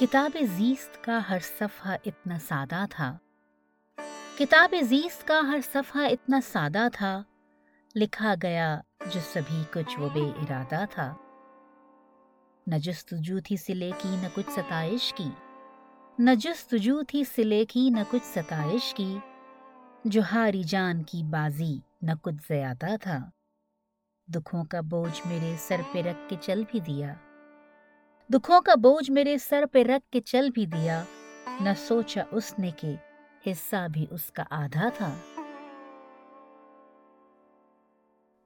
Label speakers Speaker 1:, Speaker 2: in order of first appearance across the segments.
Speaker 1: کتاب زیست کا ہر صفحہ اتنا سادہ تھا۔ کتاب زیست کا ہر صفحہ اتنا سادہ تھا۔ لکھا گیا جو سبھی کچھ وہ بے ارادہ تھا۔ نہ جستجو تھی سلے کی، نہ کچھ ستائش کی۔ نہ جستجو تھی سلے کی، نہ کچھ ستائش کی۔ جو ہاری جان کی بازی نہ کچھ زیادہ تھا۔ دکھوں کا بوجھ میرے سر پہ رکھ کے چل بھی دیا۔ دکھوں کا بوجھ میرے سر پہ رکھ کے چل بھی دیا۔ نہ سوچا اس نے کہ حصہ بھی اس کا آدھا تھا۔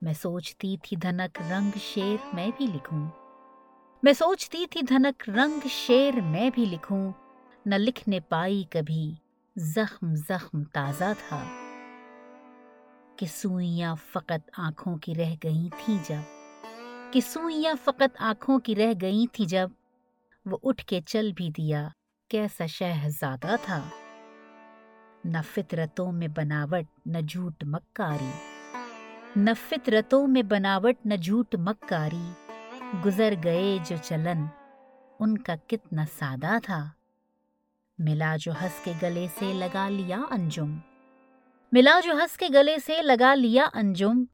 Speaker 1: میں سوچتی تھی دھنک رنگ شیر میں بھی لکھوں۔ میں سوچتی تھی دھنک رنگ شیر میں بھی لکھوں۔ نہ لکھنے پائی کبھی زخم زخم تازہ تھا۔ کہ سوئیاں فقط آنکھوں کی رہ گئی تھی جب کہ سوئیاں فقط آنکھوں کی رہ گئی تھی جب وہ اٹھ کے چل بھی دیا، کیسا شہزادہ تھا۔ نہ فطرتوں میں بناوٹ، نہ جھوٹ مکاری۔ نہ فطرتوں میں بناوٹ، نہ جھوٹ مکاری۔ گزر گئے جو چلن، ان کا کتنا سادہ تھا۔ ملا جو ہنس کے گلے سے لگا لیا انجم۔ ملا جو ہنس کے گلے سے لگا لیا انجم۔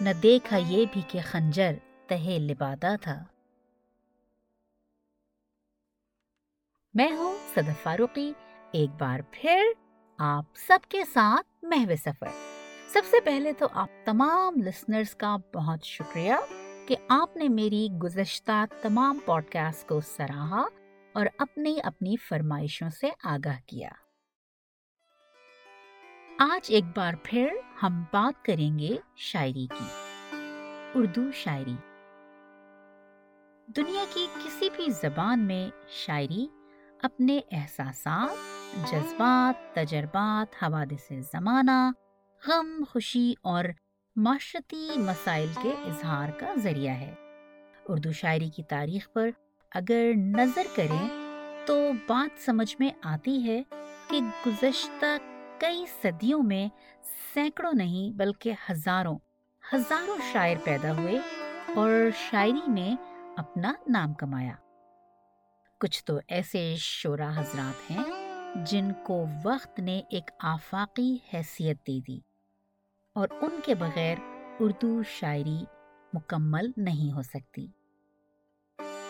Speaker 1: نہ دیکھا یہ بھی کہ خنجر۔ تہے لبادہ تھا۔ میں ہوں صدف فاروقی۔ ایک بار پھر آپ سب کے ساتھ محو سفر۔ سب سے پہلے تو آپ تمام لسنرز کا بہت شکریہ کہ آپ نے میری گزشتہ تمام پوڈ کاسٹ کو سراہا اور اپنی اپنی فرمائشوں سے آگاہ کیا۔ آج ایک بار پھر ہم بات کریں گے شاعری کی۔ اردو شاعری۔ دنیا کی کسی بھی زبان میں شاعری، اپنے احساسات، جذبات، تجربات، حوادث زمانہ، غم، خوشی اور معاشرتی مسائل کے اظہار کا ذریعہ ہے۔ اردو شاعری کی تاریخ پر اگر نظر کریں تو بات سمجھ میں آتی ہے کہ گزشتہ کئی صدیوں میں سینکڑوں نہیں بلکہ ہزاروں ہزاروں شاعر پیدا ہوئے اور شاعری میں اپنا نام کمایا۔ کچھ تو ایسے شعرا حضرات ہیں جن کو وقت نے ایک آفاقی حیثیت دے دی اور ان کے بغیر اردو شاعری مکمل نہیں ہو سکتی۔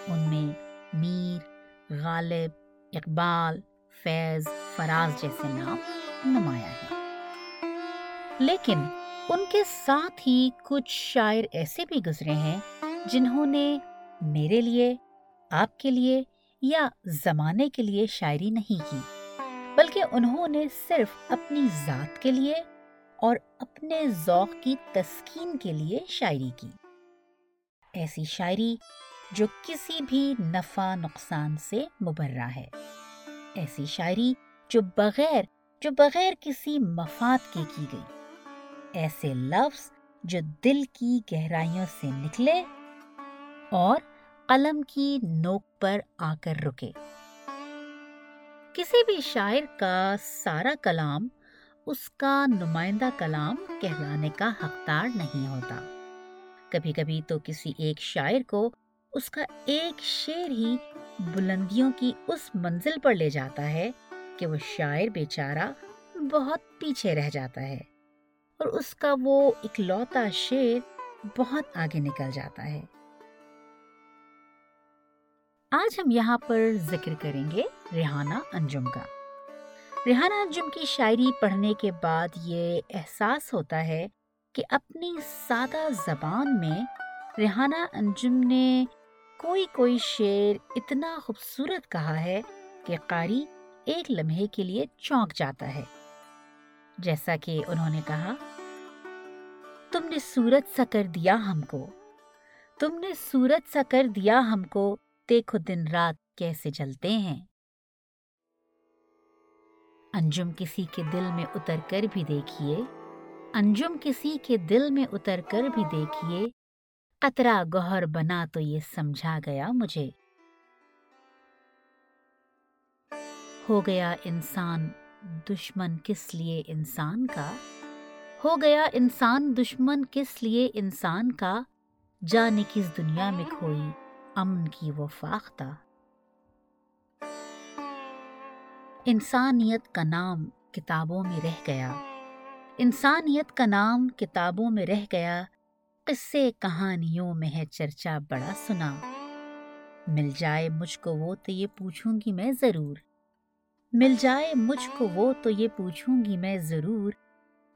Speaker 1: ان میں میر، غالب، اقبال، فیض، فراز جیسے نام نمایاں ہیں۔ لیکن ان کے ساتھ ہی کچھ شاعر ایسے بھی گزرے ہیں جنہوں نے میرے لیے، آپ کے لیے یا زمانے کے لیے شاعری نہیں کی، بلکہ انہوں نے صرف اپنی ذات کے لیے اور اپنے ذوق کی تسکین کے لیے شاعری کی۔ ایسی شاعری جو کسی بھی نفع نقصان سے مبرہ ہے۔ ایسی شاعری جو بغیر جو بغیر کسی مفاد کے کی گئی۔ ایسے لفظ جو دل کی گہرائیوں سے نکلے اور قلم کی نوک پر آ کر رکے۔ کسی بھی شاعر کا سارا کلام اس کا نمائندہ کلام کہلانے کا حقدار نہیں ہوتا۔ کبھی کبھی تو کسی ایک شاعر کو اس کا ایک شعر ہی بلندیوں کی اس منزل پر لے جاتا ہے کہ وہ شاعر بیچارہ بہت پیچھے رہ جاتا ہے اور اس کا وہ اکلوتا شعر بہت آگے نکل جاتا ہے۔ آج ہم یہاں پر ذکر کریں گے ریحانہ انجم کا۔ ریحانہ انجم کی شاعری پڑھنے کے بعد یہ احساس ہوتا ہے کہ اپنی سادہ زبان میں ریحانہ انجم نے کوئی کوئی شعر اتنا خوبصورت کہا ہے کہ قاری ایک لمحے کے لیے چونک جاتا ہے۔ جیسا کہ انہوں نے کہا، تم نے سورج سا کر دیا ہم کو، تم نے سورج سا کر دیا ہم کو دیکھو دن رات کیسے جلتے ہیں؟ انجم کسی کے دل میں اتر کر بھی دیکھیے۔ انجم کسی کے دل میں اتر کر بھی دیکھیے۔ قطرہ گوہر بنا تو یہ سمجھا گیا مجھے۔ ہو گیا انسان دشمن کس لیے انسان کا؟ ہو گیا انسان دشمن کس لیے انسان کا؟ جانے کس دنیا میں کھوئی۔ امن کی وہ فاختہ انسانیت کا نام کتابوں میں رہ گیا۔ انسانیت کا نام کتابوں میں رہ گیا۔ قصے کہانیوں میں ہے چرچا بڑا سنا۔ مل جائے مجھ کو وہ تو یہ پوچھوں گی میں ضرور۔ مل جائے مجھ کو وہ تو یہ پوچھوں گی میں ضرور۔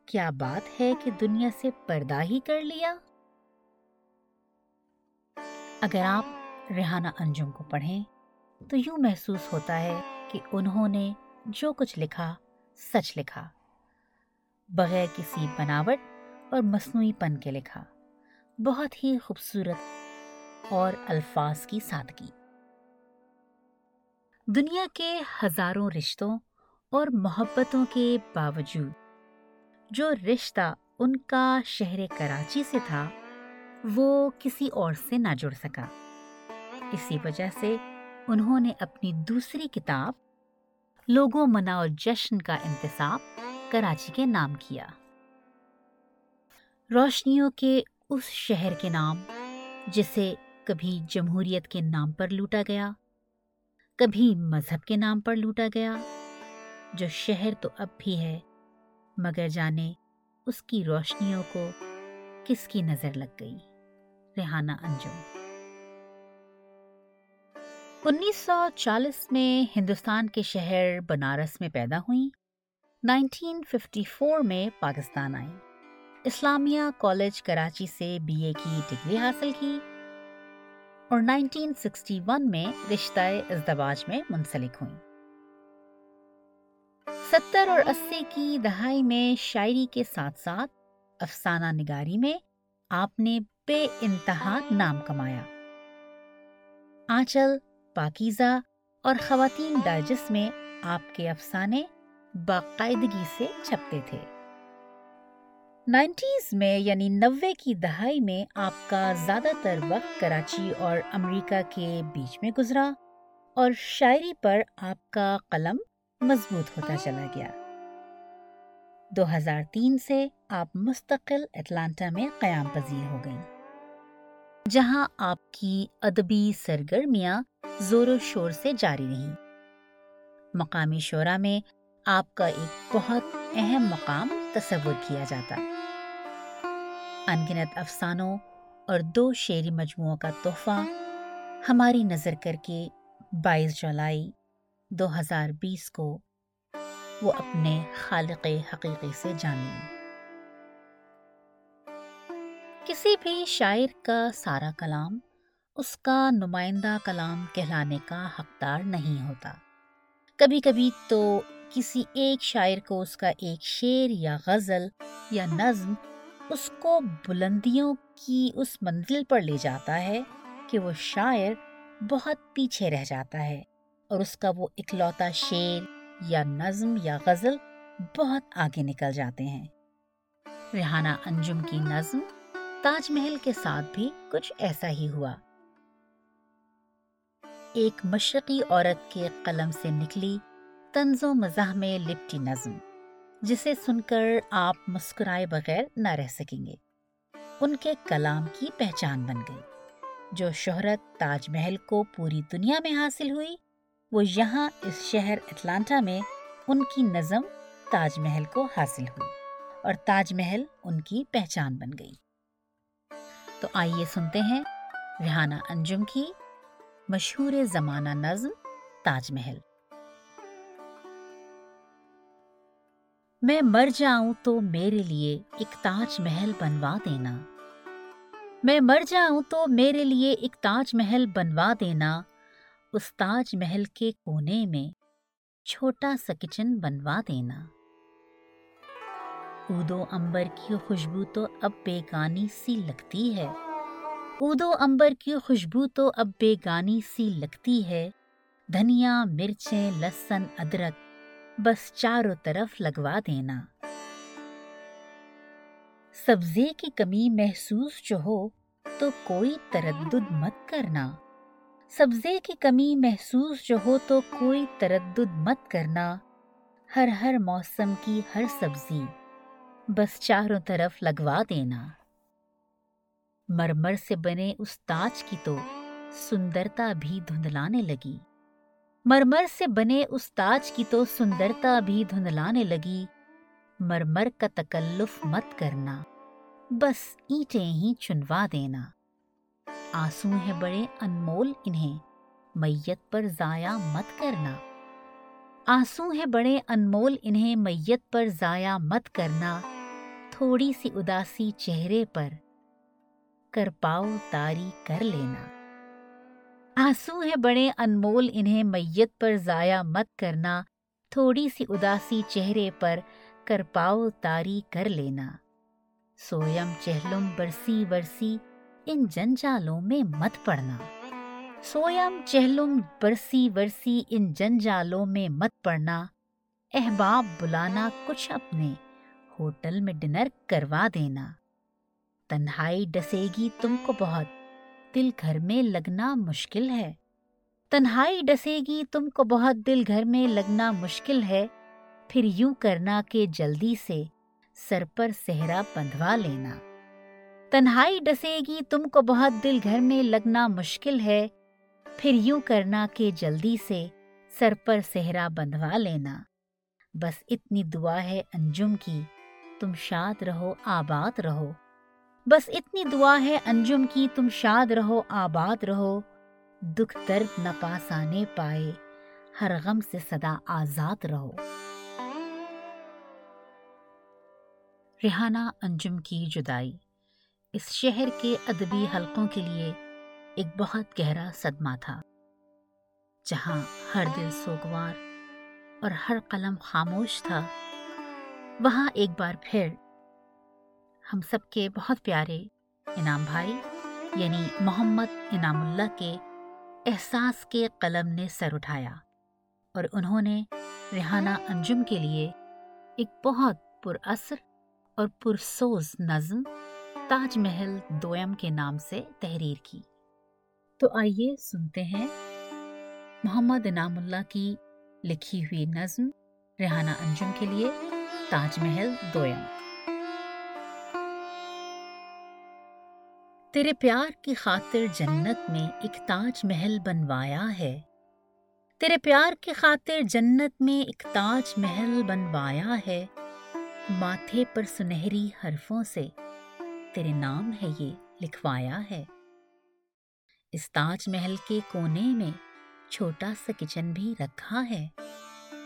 Speaker 1: کیا بات ہے کہ دنیا سے پردہ ہی کر لیا؟ اگر آپ ریحانہ انجم کو پڑھیں تو یوں محسوس ہوتا ہے کہ انہوں نے جو کچھ لکھا، سچ لکھا۔ بغیر کسی بناوٹ اور مصنوعی پن کے لکھا۔ بہت ہی خوبصورت اور الفاظ کی سادگی۔ دنیا کے ہزاروں رشتوں اور محبتوں کے باوجود جو رشتہ ان کا شہر کراچی سے تھا، وہ کسی اور سے نہ جڑ سکا۔ اسی وجہ سے انہوں نے اپنی دوسری کتاب لوگوں منا اور جشن کا انتصاب کراچی کے نام کیا۔ روشنیوں کے اس شہر کے نام جسے کبھی جمہوریت کے نام پر لوٹا گیا، کبھی مذہب کے نام پر لوٹا گیا، جو شہر تو اب بھی ہے، مگر جانے اس کی روشنیوں کو کس کی نظر لگ گئی؟ ریحانہ انجم۔ انیس سو چالیس میں ہندوستان کے شہر بنارس میں پیدا ہوئیں۔ نائنٹین ففٹی فور میں پاکستان آئیں۔ اسلامیہ کالج کراچی سے بی اے کی ڈگری حاصل کی۔ اور نائنٹین سکسٹی ون میں رشتہ ازدواج میں منسلک ہوئیں۔ ستر اور اسی کی دہائی میں شاعری کے ساتھ ساتھ افسانہ نگاری میں آپ نے بے انتہا نام کمایا۔ آنچل پاکیزہ اور خواتین ڈائجسٹ میں آپ کے افسانے باقاعدگی سے چھپتے تھے۔ نائنٹیز میں یعنی نوے کی دہائی میں آپ کا زیادہ تر وقت کراچی اور امریکہ کے بیچ میں گزرا اور شاعری پر آپ کا قلم مضبوط ہوتا چلا گیا۔ دو ہزار تین سے آپ مستقل اٹلانٹا میں قیام پذیر ہو گئیں۔ جہاں آپ کی ادبی سرگرمیاں زور و شور سے جاری رہیں۔ مقامی شعرا میں آپ کا ایک بہت اہم مقام تصور کیا جاتا۔ انگنت افسانوں اور دو شعری مجموعوں کا تحفہ ہماری نظر کر کے بائیس جولائی دو ہزار بیس کو وہ اپنے خالق حقیقی سے جانیں۔ کسی بھی شاعر کا سارا کلام اس کا نمائندہ کلام کہلانے کا حقدار نہیں ہوتا۔ کبھی کبھی تو کسی ایک شاعر کو اس کا ایک شعر یا غزل یا نظم اس کو بلندیوں کی اس منزل پر لے جاتا ہے کہ وہ شاعر بہت پیچھے رہ جاتا ہے اور اس کا وہ اکلوتا شعر یا نظم یا غزل بہت آگے نکل جاتے ہیں۔ ریحانہ انجم کی نظم تاج محل کے ساتھ بھی کچھ ایسا ہی ہوا۔ ایک مشرقی عورت کے قلم سے نکلی طنز و مزاح میں لپٹی نظم، جسے سن کر آپ مسکرائے بغیر نہ رہ سکیں گے۔ ان کے کلام کی پہچان بن گئی۔ جو شہرت تاج محل کو پوری دنیا میں حاصل ہوئی، وہ یہاں اس شہر اٹلانٹا میں ان کی نظم تاج محل کو حاصل ہوئی اور تاج محل ان کی پہچان بن گئی۔ تو آئیے سنتے ہیں ریحانہ انجم کی مشہور زمانہ نظم تاج محل۔ میں مر جاؤں تو میرے لیے ایک تاج محل بنوا دینا۔ میں مر جاؤں تو میرے لیے ایک تاج محل بنوا دینا۔ اس تاج محل کے کونے میں چھوٹا سا کچن بنوا دینا۔ ادو امبر کی خوشبو تو اب بیگانی سی لگتی ہے۔ ادو امبر کی خوشبو تو اب بے گانی سی لگتی ہے۔ دھنیا، مرچیں لسن ادرک، بس چاروں طرف لگوا دینا۔ سبزے کی کمی محسوس جو ہو تو کوئی تردد مت کرنا۔ سبزے کی کمی محسوس جو ہو تو کوئی تردد مت کرنا۔ ہر ہر موسم کی ہر سبزی۔ بس چاروں طرف لگوا دینا۔ مرمر سے بنے اس تاج کی تو سندرتا بھی دھندلانے لگی۔ مرمر سے بنے اس تاج کی تو سندرتا بھی دھندلانے لگی۔ مرمر کا تکلف مت کرنا۔ بس اینٹیں ہی چنوا دینا۔ آنسو ہیں بڑے انمول انہیں۔ میت پر ضائع مت کرنا۔ آنسو ہیں بڑے انمول انہیں۔ میت پر ضائع مت کرنا۔ تھوڑی سی اداسی چہرے پر کر پاؤ تاری کر لینا۔ آنسو ہے بڑے انمول، انہیں میت پر ضائع مت کرنا۔ تھوڑی سی اداسی چہرے پر کر پاؤ تاری کر لینا۔ سویم چہلم برسی ورسی، ان جنجالوں میں مت پڑنا۔ سویم چہلم برسی ورسی، ان جنجالوں میں مت پڑنا۔ احباب بلانا کچھ اپنے ہوٹل میں ڈنر کروا دینا۔ تنہائی ڈسے گی تم کو بہت۔ دل گھر میں لگنا مشکل ہے۔ تنہائی ڈسے گی تم کو بہت۔ دل گھر میں لگنا مشکل ہے۔ پھر یوں کرنا کہ جلدی سے سر پر سہرا بندھوا لینا۔ تنہائی ڈسے گی تم کو بہت۔ دل گھر میں لگنا مشکل ہے۔ پھر یوں کرنا کہ جلدی سے سر پر سہرا بندھوا لینا۔ بس اتنی دعا ہے انجم کی۔ تم شاد رہو، آباد رہو۔ بس اتنی دعا ہے انجم کی، تم شاد رہو، آباد رہو۔ دکھ درد نہ پاس آنے پائے، ہر غم سے صدا آزاد رہو۔ ریحانہ انجم کی جدائی۔ اس شہر کے ادبی حلقوں کے لیے ایک بہت گہرا صدمہ تھا، جہاں ہر دل سوگوار اور ہر قلم خاموش تھا۔ وہاں ایک بار پھر ہم سب کے بہت پیارے انعام بھائی یعنی محمد انعام اللہ کے احساس کے قلم نے سر اٹھایا اور انہوں نے ریحانہ انجم کے لیے ایک بہت پر اثر اور پرسوز نظم تاج محل دویم کے نام سے تحریر کی۔ تو آئیے سنتے ہیں محمد انعام اللہ کی لکھی ہوئی نظم ریحانہ انجم کے لیے۔ تاج محل دویم تیرے پیار کی خاطر جنت میں ایک تاج محل بنوایا ہے تیرے پیار کی خاطر جنت میں ایک تاج محل بنوایا ہے ماتھے پر سنہری حرفوں سے تیرے نام ہے یہ لکھوایا ہے اس تاج محل کے کونے میں چھوٹا سا کچن بھی رکھا ہے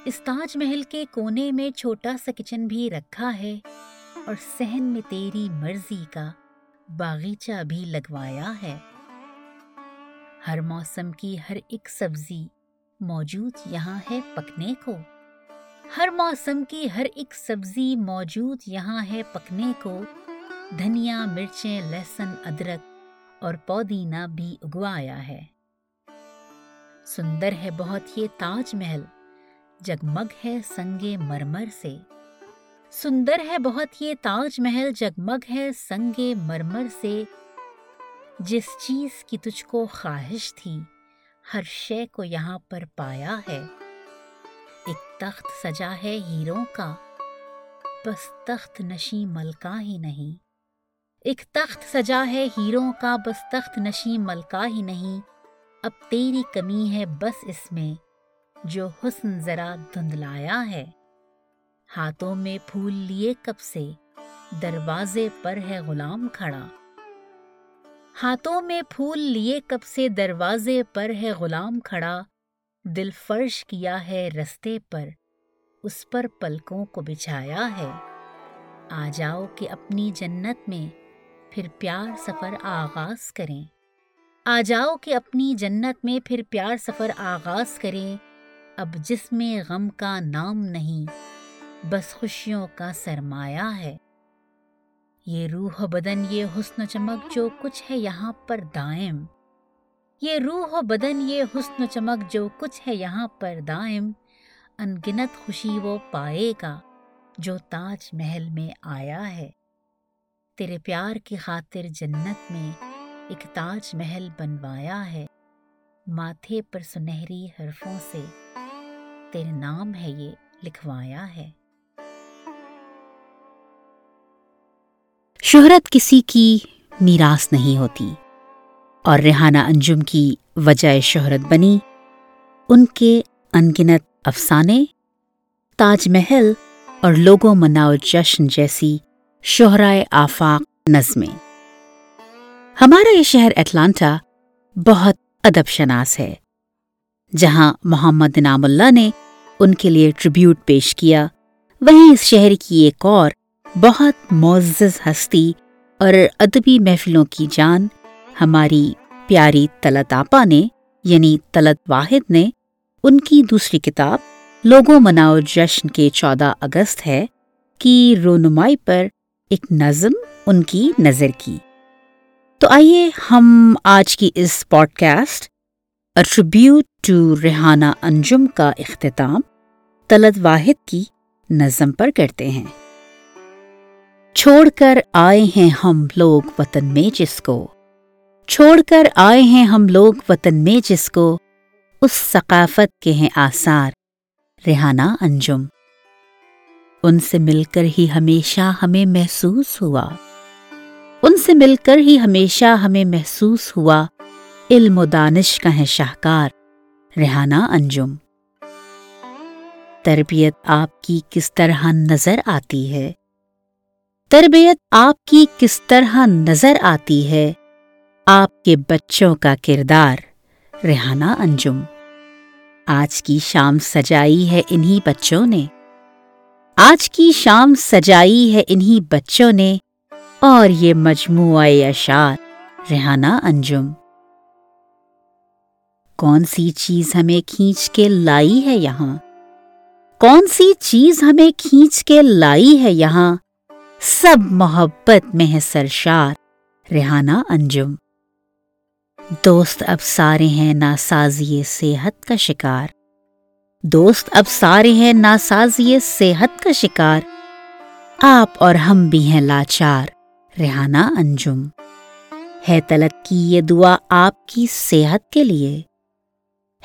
Speaker 1: اس تاج محل کے کونے میں چھوٹا سا کچن بھی رکھا ہے اور سہن میں تیری مرضی کا باغیچہ بھی لگوایا ہے۔ ہر موسم کی ہر ایک سبزی موجود یہاں ہے پکنے کو۔ ہر موسم کی ہر ایک سبزی موجود یہاں ہے پکنے کو۔ دھنیا، مرچیں، لہسن، ادرک اور پودینہ بھی اگوایا ہے۔ سندر ہے بہت یہ تاج محل۔ جگمگ ہے سنگے مرمر سے۔ سندر ہے بہت یہ تاج محل، جگمگ ہے سنگے مرمر سے۔ جس چیز کی تجھ کو خواہش تھی، ہر شے کو یہاں پر پایا ہے۔ ایک تخت سجا ہے ہیروں کا، بس تخت نشی ملکا ہی نہیں۔ ایک تخت سجا ہے ہیروں کا، بس تخت نشی ملکا ہی نہیں۔ اب تیری کمی ہے بس اس میں۔ جو حسن ذرا دھندلایا ہے۔ ہاتھوں میں پھول لیے کب سے دروازے پر ہے غلام کھڑا۔ ہاتھوں میں پھول لیے کب سے دروازے پر ہے غلام کھڑا۔ دل فرش کیا ہے رستے پر، اس پر پلکوں کو بچھایا ہے۔ آ جاؤ کہ اپنی جنت میں پھر پیار سفر آغاز کریں۔ آ جاؤ کہ اپنی جنت میں پھر پیار سفر آغاز کریں۔ اب جس میں غم کا نام نہیں، بس خوشیوں کا سرمایہ ہے۔ یہ روح و بدن، یہ حسن و چمک جو کچھ ہے یہاں پر دائم۔ یہ روح و بدن، یہ حسن و چمک جو کچھ ہے یہاں پر دائم۔ انگنت خوشی وہ پائے گا جو تاج محل میں آیا ہے۔ تیرے پیار کی خاطر جنت میں ایک تاج محل بنوایا ہے۔ ماتھے پر سنہری حرفوں سے تیرے نام ہے یہ، لکھوایا ہے۔ شہرت کسی کی میراث نہیں ہوتی اور ریحانہ انجم کی وجہ شہرت بنی۔ ان کے انگنت افسانے، تاج محل اور لوگوں مناؤ جشن جیسی شہرائے آفاق نظمیں۔ ہمارا یہ شہر اٹلانٹا بہت ادب شناس ہے، جہاں محمد نام اللہ نے ان کے لیے ٹریبیوٹ پیش کیا۔ وہیں اس شہر کی ایک اور بہت معزز ہستی اور ادبی محفلوں کی جان ہماری پیاری طلت آپا نے یعنی طلت واحد نے، ان کی دوسری کتاب لوگوں مناؤ جشن کے چودہ اگست ہے کی رونمائی پر ایک نظم ان کی نظر کی۔ تو آئیے ہم آج کی اس podcast tribute to Rehana Anjum کا اختتام طلت واحد کی نظم پر کرتے ہیں۔ چھوڑ کر آئے ہیں ہم لوگ وطن میں جس کو۔ چھوڑ کر آئے ہیں ہم لوگ وطن میں جس کو۔ اس ثقافت کے ہیں آثار ریحانہ انجم۔ ان سے مل کر ہی ہمیشہ ہمیں محسوس ہوا۔ ان سے مل کر ہی ہمیشہ ہمیں محسوس ہوا۔ علم و دانش کا ہے شاہکار۔ ریحانہ انجم۔ تربیت آپ کی کس طرح نظر آتی ہے؟ تربیت آپ کی کس طرح نظر آتی ہے؟ آپ کے بچوں کا کردار ریحانہ انجم۔ آج کی شام سجائی ہے انہی بچوں نے۔ آج کی شام سجائی ہے انہی بچوں نے۔ اور یہ مجموعہ اشار ریحانہ انجم۔ کون سی چیز ہمیں کھینچ کے لائی ہے یہاں؟ کون سی چیز ہمیں کھینچ کے لائی ہے یہاں؟ سب محبت میں ہے سرشار، ریحانہ انجم۔ دوست اب سارے ہیں ناسازی صحت کا شکار۔ دوست اب سارے ہیں ناسازی صحت کا شکار۔ آپ اور ہم بھی ہیں لاچار، ریحانہ انجم۔ ہے تلت کی یہ دعا آپ کی صحت کے لیے۔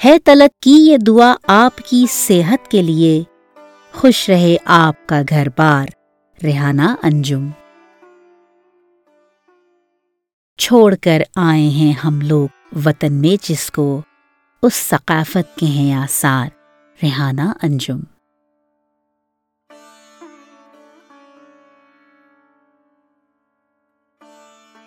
Speaker 1: ہے تلک کی یہ دعا آپ کی صحت کے لیے۔ خوش رہے آپ کا گھر بار۔ ریحانہ انجم۔ چھوڑ کر آئے ہیں ہم لوگ وطن میں جس کو اس ثقافت کے ہیں آثار۔ ریحانہ انجم۔